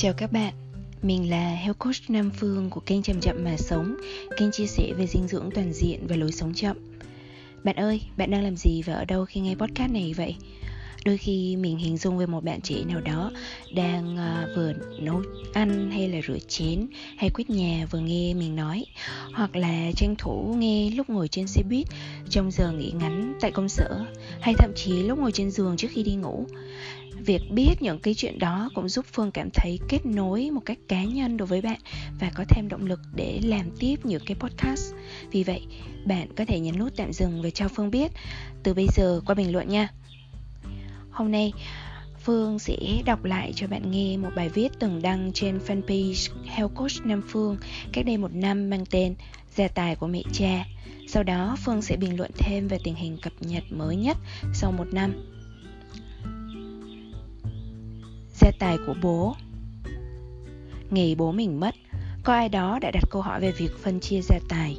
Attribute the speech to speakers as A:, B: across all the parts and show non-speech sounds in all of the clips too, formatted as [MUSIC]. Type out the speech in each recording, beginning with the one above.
A: Chào các bạn, mình là Health Coach Nam Phương của kênh Chậm Chậm Mà Sống Kênh chia sẻ về dinh dưỡng toàn diện và lối sống chậm Bạn ơi, bạn đang làm gì và ở đâu khi nghe podcast này vậy? Đôi khi mình hình dung về một bạn trẻ nào đó đang uh, vừa nấu ăn hay là rửa chén hay quét nhà vừa nghe mình nói hoặc là tranh thủ nghe lúc ngồi trên xe buýt trong giờ nghỉ ngắn tại công sở hay thậm chí lúc ngồi trên giường trước khi đi ngủ. Việc biết những cái chuyện đó cũng giúp phương cảm thấy kết nối một cách cá nhân đối với bạn và có thêm động lực để làm tiếp những cái podcast. Vì vậy bạn có thể nhấn nút tạm dừng và cho phương biết. Từ bây giờ qua bình luận nha. Hôm nay Phương sẽ đọc lại cho bạn nghe một bài viết từng đăng trên fanpage Health Coach Nam Phương cách đây một năm mang tên Gia tài của mẹ cha. Sau đó Phương sẽ bình luận thêm về tình hình cập nhật mới nhất sau một năm. Gia tài của bố Ngày bố mình mất, có ai đó đã đặt câu hỏi về việc phân chia gia tài.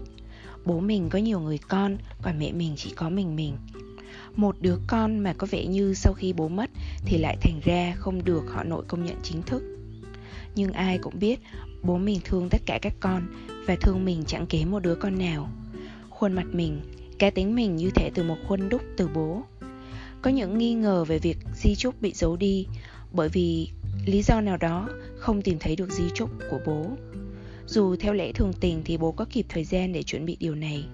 A: Bố mình có nhiều người con, còn mẹ mình chỉ có mình mình một đứa con mà có vẻ như sau khi bố mất thì lại thành ra không được họ nội công nhận chính thức. Nhưng ai cũng biết bố mình thương tất cả các con và thương mình chẳng kém một đứa con nào. Khuôn mặt mình, cá tính mình như thể từ một khuôn đúc từ bố. Có những nghi ngờ về việc di chúc bị giấu đi bởi vì lý do nào đó không tìm thấy được di chúc của bố. Dù theo lẽ thường tình thì bố có kịp thời gian để chuẩn bị điều này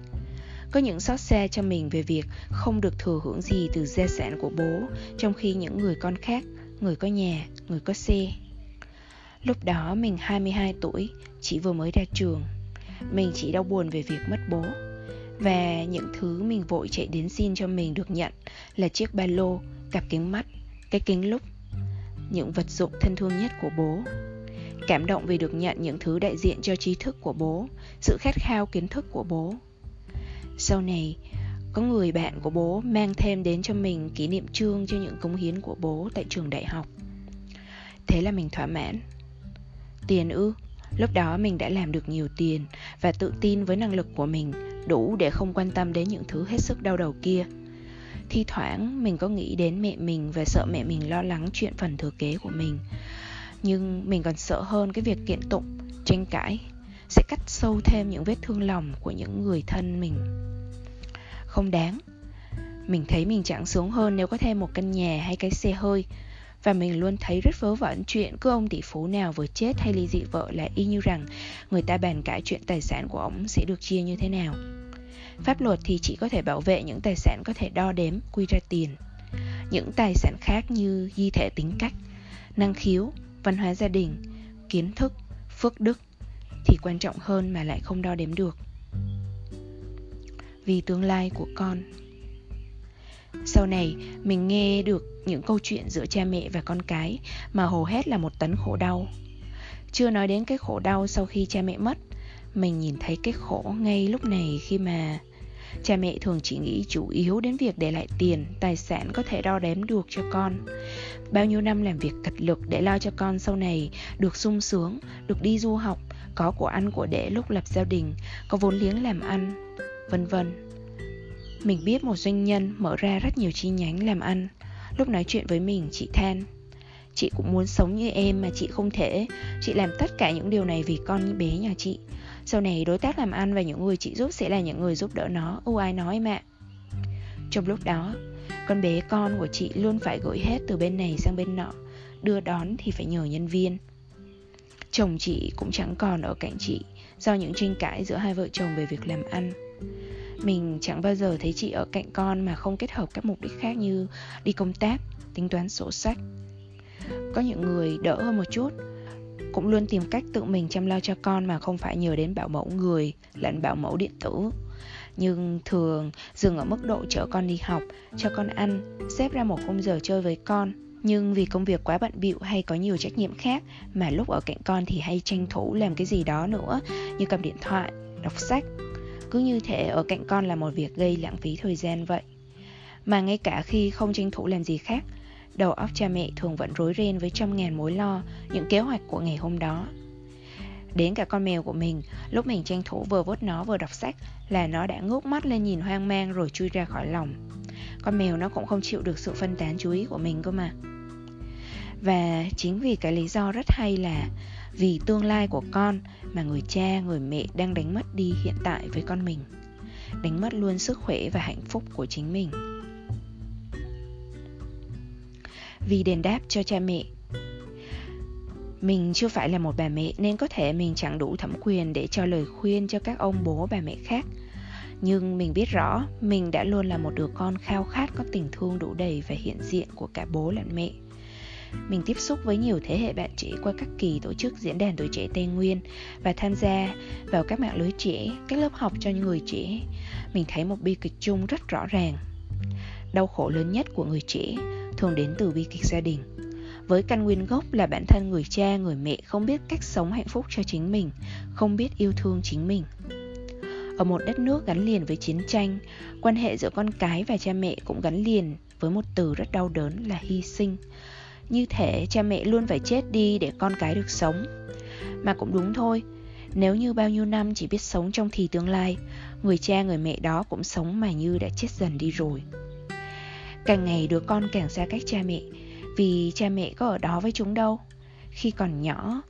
A: có những xót xa cho mình về việc không được thừa hưởng gì từ gia sản của bố trong khi những người con khác, người có nhà, người có xe. Lúc đó mình 22 tuổi, chỉ vừa mới ra trường. Mình chỉ đau buồn về việc mất bố. Và những thứ mình vội chạy đến xin cho mình được nhận là chiếc ba lô, cặp kính mắt, cái kính lúc, những vật dụng thân thương nhất của bố. Cảm động vì được nhận những thứ đại diện cho trí thức của bố, sự khát khao kiến thức của bố sau này, có người bạn của bố mang thêm đến cho mình kỷ niệm trương cho những cống hiến của bố tại trường đại học. Thế là mình thỏa mãn. Tiền ư? Lúc đó mình đã làm được nhiều tiền và tự tin với năng lực của mình đủ để không quan tâm đến những thứ hết sức đau đầu kia. Thi thoảng mình có nghĩ đến mẹ mình và sợ mẹ mình lo lắng chuyện phần thừa kế của mình. Nhưng mình còn sợ hơn cái việc kiện tụng, tranh cãi sẽ cắt sâu thêm những vết thương lòng của những người thân mình. Không đáng, mình thấy mình chẳng sướng hơn nếu có thêm một căn nhà hay cái xe hơi, và mình luôn thấy rất vớ vẩn chuyện cứ ông tỷ phú nào vừa chết hay ly dị vợ là y như rằng người ta bàn cãi chuyện tài sản của ông sẽ được chia như thế nào. Pháp luật thì chỉ có thể bảo vệ những tài sản có thể đo đếm, quy ra tiền. Những tài sản khác như di thể tính cách, năng khiếu, văn hóa gia đình, kiến thức, phước đức thì quan trọng hơn mà lại không đo đếm được. Vì tương lai của con. Sau này, mình nghe được những câu chuyện giữa cha mẹ và con cái mà hầu hết là một tấn khổ đau. Chưa nói đến cái khổ đau sau khi cha mẹ mất, mình nhìn thấy cái khổ ngay lúc này khi mà cha mẹ thường chỉ nghĩ chủ yếu đến việc để lại tiền, tài sản có thể đo đếm được cho con. Bao nhiêu năm làm việc cật lực để lo cho con sau này được sung sướng, được đi du học, có của ăn của để lúc lập gia đình, có vốn liếng làm ăn, vân vân. Mình biết một doanh nhân mở ra rất nhiều chi nhánh làm ăn. Lúc nói chuyện với mình, chị than, chị cũng muốn sống như em mà chị không thể. Chị làm tất cả những điều này vì con bé nhà chị sau này đối tác làm ăn và những người chị giúp sẽ là những người giúp đỡ nó, ưu ai nói mẹ? trong lúc đó, con bé con của chị luôn phải gửi hết từ bên này sang bên nọ, đưa đón thì phải nhờ nhân viên. Chồng chị cũng chẳng còn ở cạnh chị do những tranh cãi giữa hai vợ chồng về việc làm ăn. Mình chẳng bao giờ thấy chị ở cạnh con mà không kết hợp các mục đích khác như đi công tác, tính toán sổ sách. Có những người đỡ hơn một chút cũng luôn tìm cách tự mình chăm lo cho con mà không phải nhờ đến bảo mẫu người, lẫn bảo mẫu điện tử. Nhưng thường, dừng ở mức độ chở con đi học, cho con ăn, xếp ra một khung giờ chơi với con. Nhưng vì công việc quá bận bịu hay có nhiều trách nhiệm khác, mà lúc ở cạnh con thì hay tranh thủ làm cái gì đó nữa, như cầm điện thoại, đọc sách. Cứ như thể ở cạnh con là một việc gây lãng phí thời gian vậy. Mà ngay cả khi không tranh thủ làm gì khác đầu óc cha mẹ thường vẫn rối ren với trăm ngàn mối lo, những kế hoạch của ngày hôm đó. Đến cả con mèo của mình, lúc mình tranh thủ vừa vớt nó vừa đọc sách là nó đã ngước mắt lên nhìn hoang mang rồi chui ra khỏi lòng. Con mèo nó cũng không chịu được sự phân tán chú ý của mình cơ mà. Và chính vì cái lý do rất hay là vì tương lai của con mà người cha, người mẹ đang đánh mất đi hiện tại với con mình, đánh mất luôn sức khỏe và hạnh phúc của chính mình. Vì đền đáp cho cha mẹ mình chưa phải là một bà mẹ nên có thể mình chẳng đủ thẩm quyền để cho lời khuyên cho các ông bố bà mẹ khác nhưng mình biết rõ mình đã luôn là một đứa con khao khát có tình thương đủ đầy và hiện diện của cả bố lẫn mẹ mình tiếp xúc với nhiều thế hệ bạn trẻ qua các kỳ tổ chức diễn đàn tuổi trẻ Tây Nguyên và tham gia vào các mạng lưới trẻ, các lớp học cho người trẻ. Mình thấy một bi kịch chung rất rõ ràng. Đau khổ lớn nhất của người trẻ thường đến từ bi kịch gia đình. Với căn nguyên gốc là bản thân người cha, người mẹ không biết cách sống hạnh phúc cho chính mình, không biết yêu thương chính mình. Ở một đất nước gắn liền với chiến tranh, quan hệ giữa con cái và cha mẹ cũng gắn liền với một từ rất đau đớn là hy sinh. Như thể cha mẹ luôn phải chết đi để con cái được sống. Mà cũng đúng thôi, nếu như bao nhiêu năm chỉ biết sống trong thì tương lai, người cha người mẹ đó cũng sống mà như đã chết dần đi rồi. Càng ngày đứa con càng xa cách cha mẹ, vì cha mẹ có ở đó với chúng đâu. Khi còn nhỏ,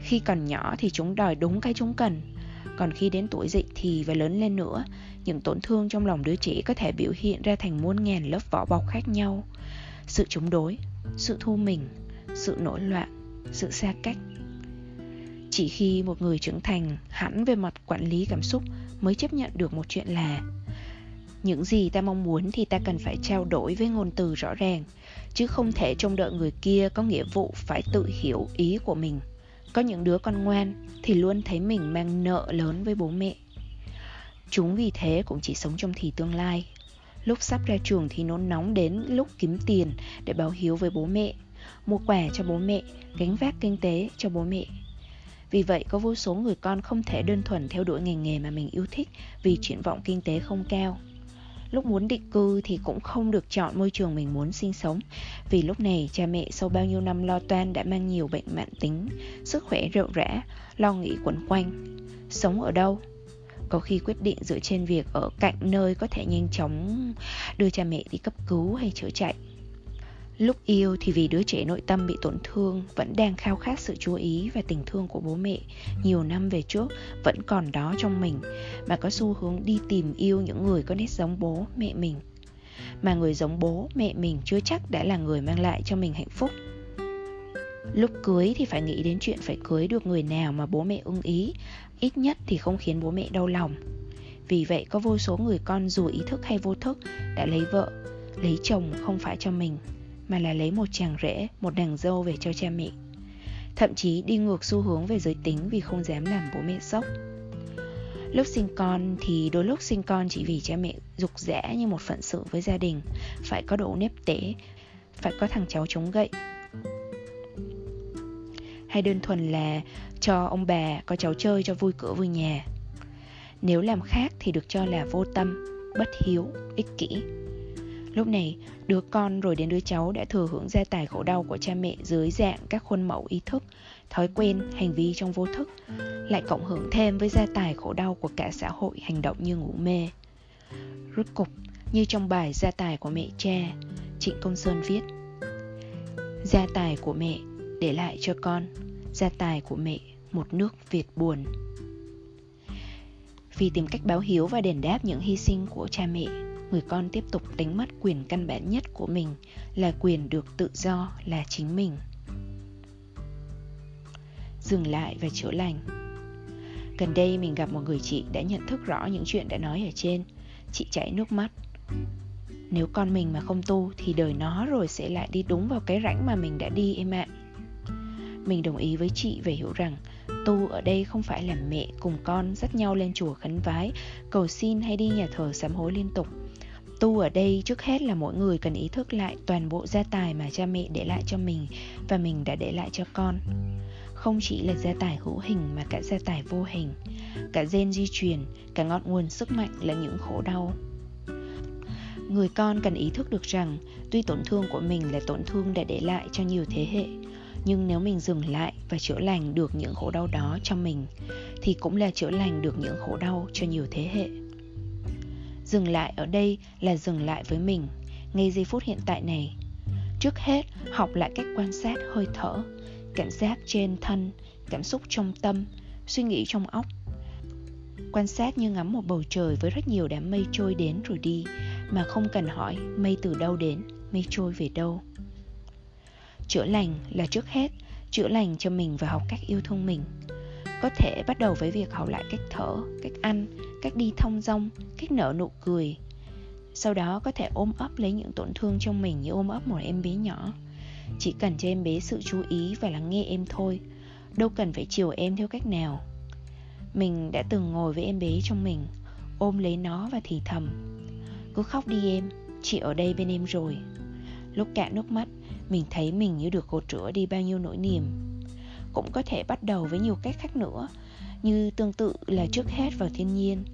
A: khi còn nhỏ thì chúng đòi đúng cái chúng cần. Còn khi đến tuổi dậy thì và lớn lên nữa những tổn thương trong lòng đứa trẻ có thể biểu hiện ra thành muôn ngàn lớp vỏ bọc khác nhau. Sự chống đối sự thu mình sự nổi loạn sự xa cách. Chỉ khi một người trưởng thành hẳn về mặt quản lý cảm xúc mới chấp nhận được một chuyện là những gì ta mong muốn thì ta cần phải trao đổi với ngôn từ rõ ràng chứ không thể trông đợi người kia có nghĩa vụ phải tự hiểu ý của mình có những đứa con ngoan thì luôn thấy mình mang nợ lớn với bố mẹ. Chúng vì thế cũng chỉ sống trong thì tương lai. Lúc sắp ra trường thì nôn nóng đến lúc kiếm tiền để báo hiếu với bố mẹ, mua quà cho bố mẹ, gánh vác kinh tế cho bố mẹ. Vì vậy có vô số người con không thể đơn thuần theo đuổi ngành nghề mà mình yêu thích vì triển vọng kinh tế không cao lúc muốn định cư thì cũng không được chọn môi trường mình muốn sinh sống. Vì lúc này, cha mẹ sau bao nhiêu năm lo toan đã mang nhiều bệnh mãn tính, sức khỏe rệu rã, lo nghĩ quẩn quanh. Sống ở đâu? Có khi quyết định dựa trên việc ở cạnh nơi có thể nhanh chóng đưa cha mẹ đi cấp cứu hay chữa chạy. Lúc yêu thì vì đứa trẻ nội tâm bị tổn thương, Vẫn đang khao khát sự chú ý và tình thương của bố mẹ. Nhiều năm về trước, vẫn còn đó trong mình, Mà có xu hướng đi tìm yêu những người có nét giống bố, mẹ mình. Mà người giống bố, mẹ mình chưa chắc đã là người mang lại cho mình hạnh phúc. Lúc cưới thì phải nghĩ đến chuyện phải cưới được người nào mà bố mẹ ưng ý, Ít nhất thì không khiến bố mẹ đau lòng. Vì vậy có vô số người con dù ý thức hay vô thức đã lấy vợ, Lấy chồng không phải cho mình mà là lấy một chàng rể, một nàng dâu về cho cha mẹ. Thậm chí đi ngược xu hướng về giới tính vì không dám làm bố mẹ sốc. Lúc sinh con thì đôi lúc sinh con chỉ vì cha mẹ dục rẽ như một phận sự với gia đình, phải có độ nếp tế, phải có thằng cháu chống gậy. Hay đơn thuần là cho ông bà có cháu chơi cho vui cửa vui nhà. Nếu làm khác thì được cho là vô tâm, bất hiếu, ích kỷ. Lúc này, đứa con rồi đến đứa cháu đã thừa hưởng gia tài khổ đau của cha mẹ dưới dạng các khuôn mẫu ý thức, thói quen, hành vi trong vô thức, lại cộng hưởng thêm với gia tài khổ đau của cả xã hội hành động như ngủ mê. Rốt cục, như trong bài Gia tài của mẹ cha, Trịnh Công Sơn viết Gia tài của mẹ để lại cho con, gia tài của mẹ một nước Việt buồn. Vì tìm cách báo hiếu và đền đáp những hy sinh của cha mẹ, người con tiếp tục đánh mất quyền căn bản nhất của mình, là quyền được tự do, là chính mình. Dừng lại và chữa lành. Gần đây mình gặp một người chị đã nhận thức rõ những chuyện đã nói ở trên. Chị chảy nước mắt. Nếu con mình mà không tu thì đời nó rồi sẽ lại đi đúng vào cái rãnh mà mình đã đi em ạ. Mình đồng ý với chị về hiểu rằng tu ở đây không phải là mẹ cùng con dắt nhau lên chùa khấn vái, cầu xin hay đi nhà thờ sám hối liên tục tu ở đây, trước hết là mỗi người cần ý thức lại toàn bộ gia tài mà cha mẹ để lại cho mình và mình đã để lại cho con. Không chỉ là gia tài hữu hình mà cả gia tài vô hình. Cả gen di truyền, cả ngọn nguồn sức mạnh là những khổ đau. Người con cần ý thức được rằng, tuy tổn thương của mình là tổn thương đã để lại cho nhiều thế hệ, nhưng nếu mình dừng lại và chữa lành được những khổ đau đó cho mình, thì cũng là chữa lành được những khổ đau cho nhiều thế hệ dừng lại ở đây là dừng lại với mình. Ngay giây phút hiện tại này, trước hết, học lại cách quan sát hơi thở, cảm giác trên thân, cảm xúc trong tâm, suy nghĩ trong óc. Quan sát như ngắm một bầu trời với rất nhiều đám mây trôi đến rồi đi, mà không cần hỏi mây từ đâu đến, mây trôi về đâu. Chữa lành là trước hết, chữa lành cho mình và học cách yêu thương mình có thể bắt đầu với việc học lại cách thở, cách ăn, cách đi thông dong, cách nở nụ cười. Sau đó có thể ôm ấp lấy những tổn thương trong mình như ôm ấp một em bé nhỏ. Chỉ cần cho em bé sự chú ý và lắng nghe em thôi, đâu cần phải chiều em theo cách nào. Mình đã từng ngồi với em bé trong mình, ôm lấy nó và thì thầm, cứ khóc đi em, chị ở đây bên em rồi. Lúc cạn nước mắt, mình thấy mình như được cột rửa đi bao nhiêu nỗi niềm cũng có thể bắt đầu với nhiều cách khác nữa, như tương tự là trước hết vào thiên nhiên,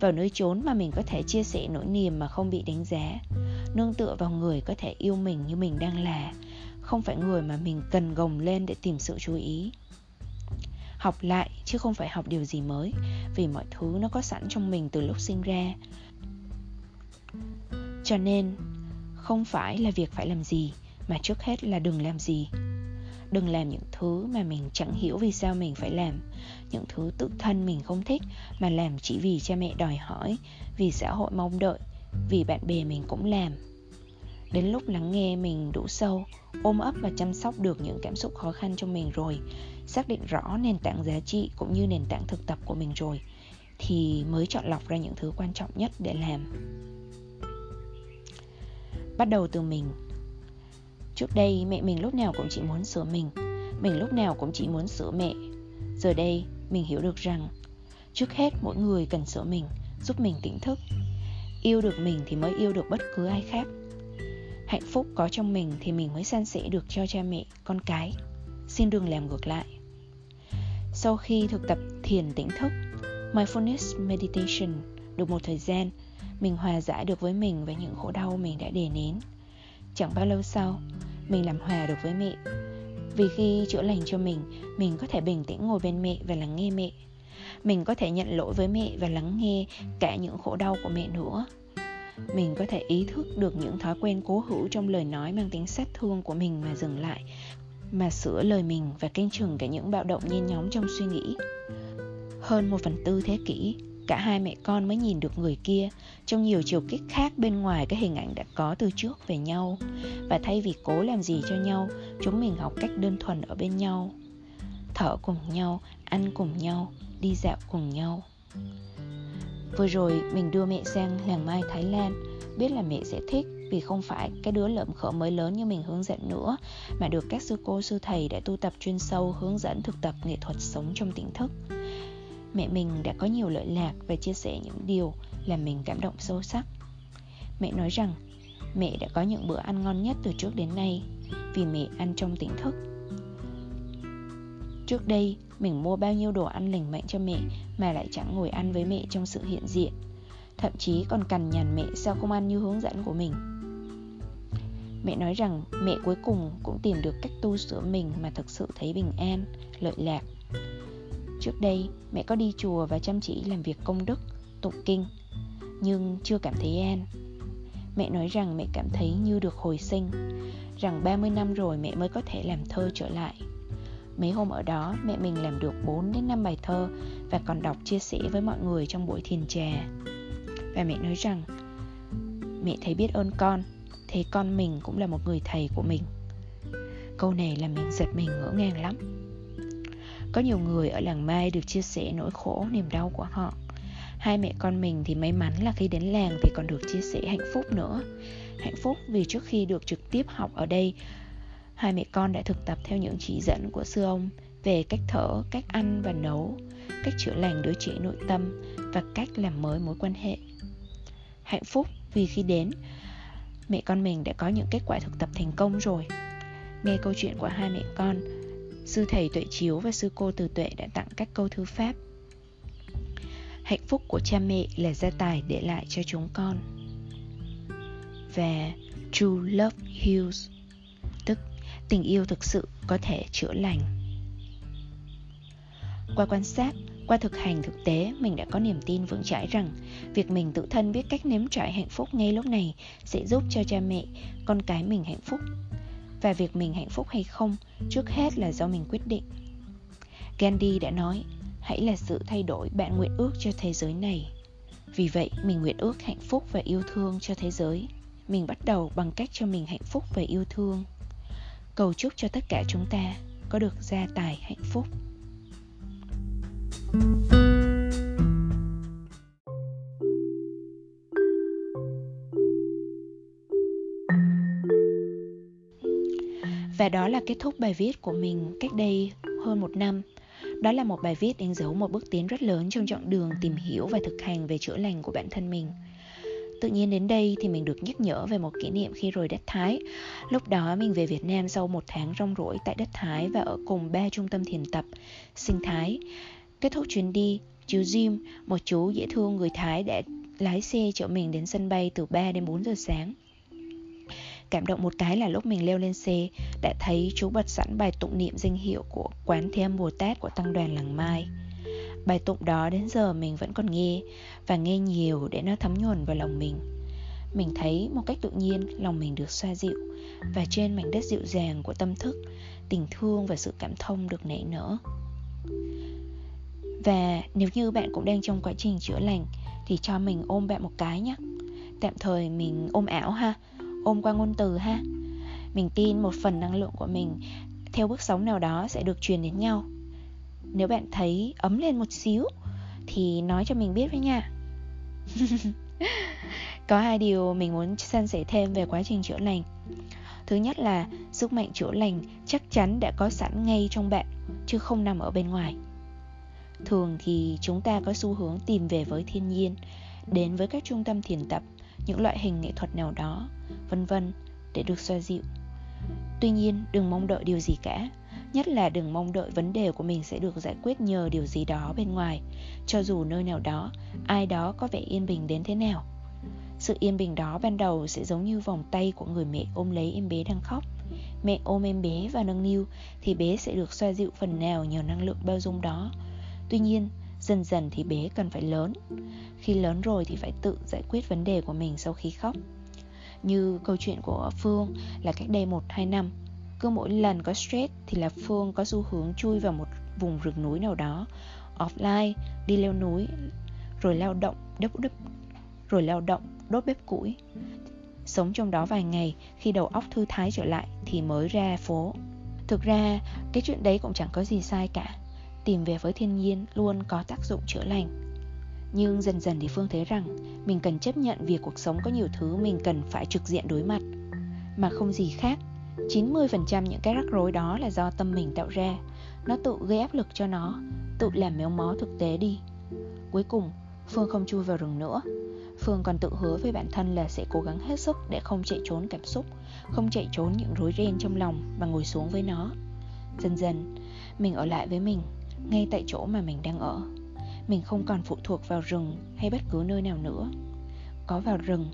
A: vào nơi chốn mà mình có thể chia sẻ nỗi niềm mà không bị đánh giá, nương tựa vào người có thể yêu mình như mình đang là, không phải người mà mình cần gồng lên để tìm sự chú ý. Học lại, chứ không phải học điều gì mới, vì mọi thứ nó có sẵn trong mình từ lúc sinh ra. Cho nên, không phải là việc phải làm gì, mà trước hết là đừng làm gì đừng làm những thứ mà mình chẳng hiểu vì sao mình phải làm. Những thứ tự thân mình không thích mà làm chỉ vì cha mẹ đòi hỏi, vì xã hội mong đợi, vì bạn bè mình cũng làm. Đến lúc lắng nghe mình đủ sâu, ôm ấp và chăm sóc được những cảm xúc khó khăn trong mình rồi, xác định rõ nền tảng giá trị cũng như nền tảng thực tập của mình rồi, thì mới chọn lọc ra những thứ quan trọng nhất để làm. Bắt đầu từ mình trước đây, mẹ mình lúc nào cũng chỉ muốn sửa mình. Mình lúc nào cũng chỉ muốn sửa mẹ. Giờ đây, mình hiểu được rằng, trước hết mỗi người cần sửa mình, giúp mình tỉnh thức. Yêu được mình thì mới yêu được bất cứ ai khác. Hạnh phúc có trong mình thì mình mới san sẻ được cho cha mẹ, con cái. Xin đừng làm ngược lại. Sau khi thực tập thiền tỉnh thức, mindfulness meditation, được một thời gian, mình hòa giải được với mình và những khổ đau mình đã để nén chẳng bao lâu sau, mình làm hòa được với mẹ. Vì khi chữa lành cho mình mình có thể bình tĩnh ngồi bên mẹ và lắng nghe mẹ. Mình có thể nhận lỗi với mẹ và lắng nghe cả những khổ đau của mẹ nữa. Mình có thể ý thức được những thói quen cố hữu trong lời nói mang tính sát thương của mình mà dừng lại, mà sửa lời mình và kênh chừng cả những bạo động nhen nhóm trong suy nghĩ. Hơn một phần tư thế kỷ cả hai mẹ con mới nhìn được người kia. Trong nhiều chiều kích khác, bên ngoài cái hình ảnh đã có từ trước về nhau. Và thay vì cố làm gì cho nhau, chúng mình học cách đơn thuần ở bên nhau. Thở cùng nhau, ăn cùng nhau, đi dạo cùng nhau. Vừa rồi mình đưa mẹ sang làng mai, thái lan. Biết là mẹ sẽ thích vì không phải cái đứa lợm khở mới lớn như mình hướng dẫn nữa, mà được các sư cô, sư thầy đã tu tập chuyên sâu, hướng dẫn thực tập nghệ thuật sống trong tỉnh thức mẹ mình đã có nhiều lợi lạc và chia sẻ những điều làm mình cảm động sâu sắc. Mẹ nói rằng, mẹ đã có những bữa ăn ngon nhất từ trước đến nay vì mẹ ăn trong tỉnh thức. Trước đây, mình mua bao nhiêu đồ ăn lành mạnh cho mẹ mà lại chẳng ngồi ăn với mẹ trong sự hiện diện, thậm chí còn cằn nhằn mẹ sao không ăn như hướng dẫn của mình. Mẹ nói rằng mẹ cuối cùng cũng tìm được cách tu sửa mình mà thực sự thấy bình an, lợi lạc. Trước đây, mẹ có đi chùa và chăm chỉ làm việc công đức, tụng kinh, nhưng chưa cảm thấy an. Mẹ nói rằng mẹ cảm thấy như được hồi sinh, rằng 30 năm rồi mẹ mới có thể làm thơ trở lại. Mấy hôm ở đó, mẹ mình làm được 4 đến 5 bài thơ và còn đọc chia sẻ với mọi người trong buổi thiền trà. Và mẹ nói rằng, mẹ thấy biết ơn con, thế con mình cũng là một người thầy của mình. Câu này làm mình giật mình ngỡ ngàng lắm. Có nhiều người ở làng Mai được chia sẻ nỗi khổ, niềm đau của họ. Hai mẹ con mình thì may mắn là khi đến làng thì còn được chia sẻ hạnh phúc nữa. Hạnh phúc vì trước khi được trực tiếp học ở đây Hai mẹ con đã thực tập theo những chỉ dẫn của sư ông Về cách thở, cách ăn và nấu Cách chữa lành đứa trẻ nội tâm Và cách làm mới mối quan hệ. Hạnh phúc vì khi đến Mẹ con mình đã có những kết quả thực tập thành công rồi. Nghe câu chuyện của hai mẹ con Sư thầy tuệ chiếu và sư cô từ tuệ đã tặng các câu thư pháp. Hạnh phúc của cha mẹ là gia tài để lại cho chúng con. Và True Love Heals Tức tình yêu thực sự có thể chữa lành. Qua quan sát, qua thực hành thực tế, mình đã có niềm tin vững chãi rằng việc mình tự thân biết cách nếm trải hạnh phúc ngay lúc này sẽ giúp cho cha mẹ, con cái mình hạnh phúc và việc mình hạnh phúc hay không, trước hết là do mình quyết định. Gandhi đã nói, hãy là sự thay đổi bạn nguyện ước cho thế giới này. Vì vậy, mình nguyện ước hạnh phúc và yêu thương cho thế giới. Mình bắt đầu bằng cách cho mình hạnh phúc và yêu thương. Cầu chúc cho tất cả chúng ta có được gia tài hạnh phúc. Và đó là kết thúc bài viết của mình cách đây hơn một năm. Đó là một bài viết đánh dấu một bước tiến rất lớn trong chặng đường tìm hiểu và thực hành về chữa lành của bản thân mình. Tự nhiên đến đây thì mình được nhắc nhở về một kỷ niệm khi rời đất Thái. Lúc đó mình về Việt Nam sau một tháng rong ruổi tại đất Thái và ở cùng ba trung tâm thiền tập sinh Thái. Kết thúc chuyến đi, chú Jim, một chú dễ thương người Thái đã lái xe chở mình đến sân bay từ 3 đến 4 giờ sáng. Cảm động một cái là lúc mình leo lên xe, Đã thấy chú bật sẵn bài tụng niệm danh hiệu của Quán Thế Âm Bồ Tát của Tăng đoàn Làng Mai. Bài tụng đó đến giờ mình vẫn còn nghe Và nghe nhiều để nó thấm nhuần vào lòng mình. Mình thấy một cách tự nhiên, lòng mình được xoa dịu Và trên mảnh đất dịu dàng của tâm thức, Tình thương và sự cảm thông được nảy nở. Và nếu như bạn cũng đang trong quá trình chữa lành Thì cho mình ôm bạn một cái nhé. Tạm thời mình ôm ảo ha ôm qua ngôn từ ha. Mình tin một phần năng lượng của mình theo bước sóng nào đó sẽ được truyền đến nhau. Nếu bạn thấy ấm lên một xíu thì nói cho mình biết với nha. [LAUGHS] Có hai điều mình muốn san sẻ thêm về quá trình chữa lành. Thứ nhất là sức mạnh chữa lành chắc chắn đã có sẵn ngay trong bạn chứ không nằm ở bên ngoài. Thường thì chúng ta có xu hướng tìm về với thiên nhiên đến với các trung tâm thiền tập những loại hình nghệ thuật nào đó, vân vân để được xoa dịu. Tuy nhiên, đừng mong đợi điều gì cả, nhất là đừng mong đợi vấn đề của mình sẽ được giải quyết nhờ điều gì đó bên ngoài, cho dù nơi nào đó, ai đó có vẻ yên bình đến thế nào. Sự yên bình đó ban đầu sẽ giống như vòng tay của người mẹ ôm lấy em bé đang khóc. Mẹ ôm em bé và nâng niu thì bé sẽ được xoa dịu phần nào nhờ năng lượng bao dung đó. Tuy nhiên, Dần dần thì bé cần phải lớn Khi lớn rồi thì phải tự giải quyết vấn đề của mình sau khi khóc như câu chuyện của Phương là cách đây 1-2 năm. Cứ mỗi lần có stress thì là Phương có xu hướng chui vào một vùng rừng núi nào đó Offline, đi leo núi Rồi lao động, đốt đốt Rồi lao động, đốt bếp củi. Sống trong đó vài ngày Khi đầu óc thư thái trở lại Thì mới ra phố. Thực ra cái chuyện đấy cũng chẳng có gì sai cả. Tìm về với thiên nhiên luôn có tác dụng chữa lành nhưng dần dần thì phương thấy rằng mình cần chấp nhận việc cuộc sống có nhiều thứ mình cần phải trực diện đối mặt. Mà không gì khác 90% những cái rắc rối đó là do tâm mình tạo ra. Nó tự gây áp lực cho nó, Tự làm méo mó thực tế đi. Cuối cùng, Phương không chui vào rừng nữa. Phương còn tự hứa với bản thân là sẽ cố gắng hết sức Để không chạy trốn cảm xúc, Không chạy trốn những rối ren trong lòng mà ngồi xuống với nó. Dần dần, Mình ở lại với mình, ngay tại chỗ mà mình đang ở mình không còn phụ thuộc vào rừng hay bất cứ nơi nào nữa. Có vào rừng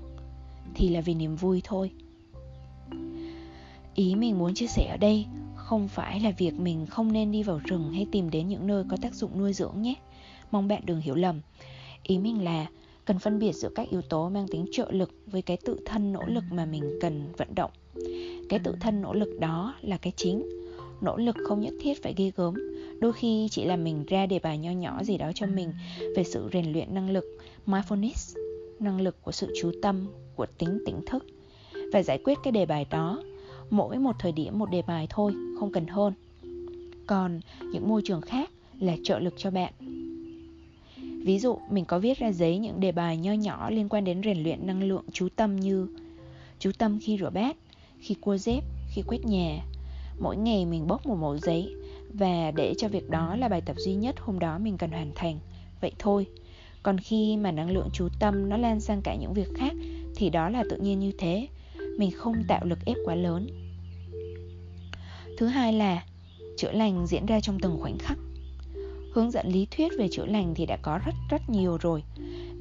A: thì là vì niềm vui thôi. Ý mình muốn chia sẻ ở đây không phải là việc mình không nên đi vào rừng hay tìm đến những nơi có tác dụng nuôi dưỡng nhé. Mong bạn đừng hiểu lầm. Ý mình là cần phân biệt giữa các yếu tố mang tính trợ lực với cái tự thân nỗ lực mà mình cần vận động. Cái tự thân nỗ lực đó là cái chính. Nỗ lực không nhất thiết phải ghê gớm đôi khi chỉ là mình ra đề bài nho nhỏ gì đó cho mình về sự rèn luyện năng lực, mindfulness, năng lực của sự chú tâm, của tính tỉnh thức. Và giải quyết cái đề bài đó mỗi một thời điểm, một đề bài thôi, không cần hơn. Còn những môi trường khác là trợ lực cho bạn. Ví dụ, mình có viết ra giấy những đề bài nho nhỏ liên quan đến rèn luyện năng lượng chú tâm như chú tâm khi rửa bát, khi cua dép, khi quét nhà. Mỗi ngày mình bốc một mẫu giấy và để cho việc đó là bài tập duy nhất hôm đó mình cần hoàn thành. Vậy thôi. Còn khi mà năng lượng chú tâm nó lan sang cả những việc khác, thì đó là tự nhiên như thế. Mình không tạo lực ép quá lớn. Thứ hai là, chữa lành diễn ra trong từng khoảnh khắc. Hướng dẫn lý thuyết về chữa lành thì đã có rất rất nhiều rồi.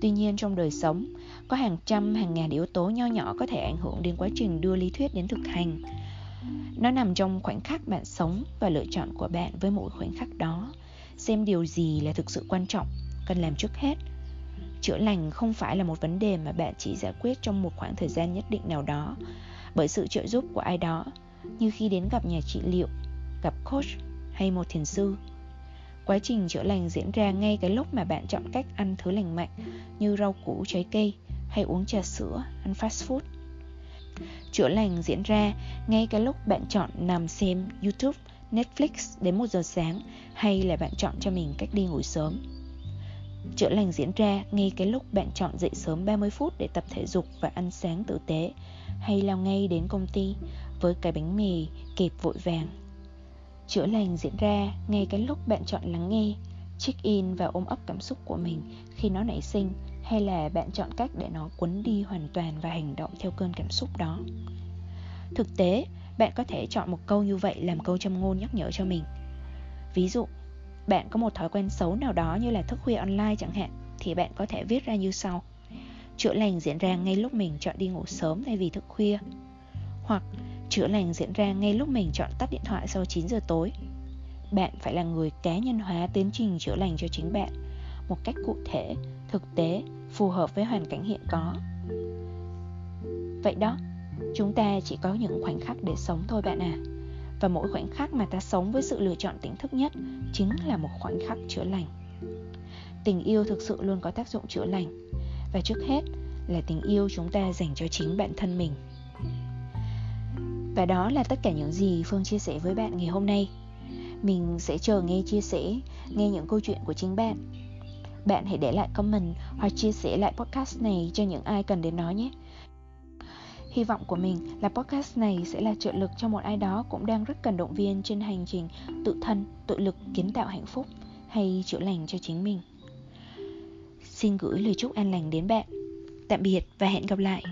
A: Tuy nhiên trong đời sống, có hàng trăm, hàng ngàn yếu tố nho nhỏ có thể ảnh hưởng đến quá trình đưa lý thuyết đến thực hành nó nằm trong khoảnh khắc bạn sống và lựa chọn của bạn với mỗi khoảnh khắc đó xem điều gì là thực sự quan trọng cần làm trước hết chữa lành không phải là một vấn đề mà bạn chỉ giải quyết trong một khoảng thời gian nhất định nào đó bởi sự trợ giúp của ai đó như khi đến gặp nhà trị liệu, gặp coach hay một thiền sư. Quá trình chữa lành diễn ra ngay cái lúc mà bạn chọn cách ăn thứ lành mạnh như rau củ, trái cây hay uống trà sữa, ăn fast food. Chữa lành diễn ra ngay cái lúc bạn chọn nằm xem YouTube, Netflix đến 1 giờ sáng hay là bạn chọn cho mình cách đi ngủ sớm. Chữa lành diễn ra ngay cái lúc bạn chọn dậy sớm 30 phút để tập thể dục và ăn sáng tử tế hay lao ngay đến công ty với cái bánh mì kẹp vội vàng. Chữa lành diễn ra ngay cái lúc bạn chọn lắng nghe, check in và ôm ấp cảm xúc của mình khi nó nảy sinh hay là bạn chọn cách để nó cuốn đi hoàn toàn và hành động theo cơn cảm xúc đó. Thực tế, bạn có thể chọn một câu như vậy làm câu châm ngôn nhắc nhở cho mình. Ví dụ, bạn có một thói quen xấu nào đó như là thức khuya online chẳng hạn thì bạn có thể viết ra như sau chữa lành diễn ra ngay lúc mình chọn đi ngủ sớm thay vì thức khuya hoặc chữa lành diễn ra ngay lúc mình chọn tắt điện thoại sau 9 giờ tối bạn phải là người cá nhân hóa tiến trình chữa lành cho chính bạn một cách cụ thể thực tế phù hợp với hoàn cảnh hiện có. Vậy đó, chúng ta chỉ có những khoảnh khắc để sống thôi bạn à. Và mỗi khoảnh khắc mà ta sống với sự lựa chọn tỉnh thức nhất chính là một khoảnh khắc chữa lành. Tình yêu thực sự luôn có tác dụng chữa lành. Và trước hết là tình yêu chúng ta dành cho chính bản thân mình. Và đó là tất cả những gì phương chia sẻ với bạn ngày hôm nay. Mình sẽ chờ nghe chia sẻ, nghe những câu chuyện của chính bạn bạn hãy để lại comment hoặc chia sẻ lại podcast này cho những ai cần đến nó nhé Hy vọng của mình là podcast này sẽ là trợ lực cho một ai đó cũng đang rất cần động viên trên hành trình tự thân, tự lực kiến tạo hạnh phúc hay chữa lành cho chính mình. Xin gửi lời chúc an lành đến bạn. Tạm biệt và hẹn gặp lại.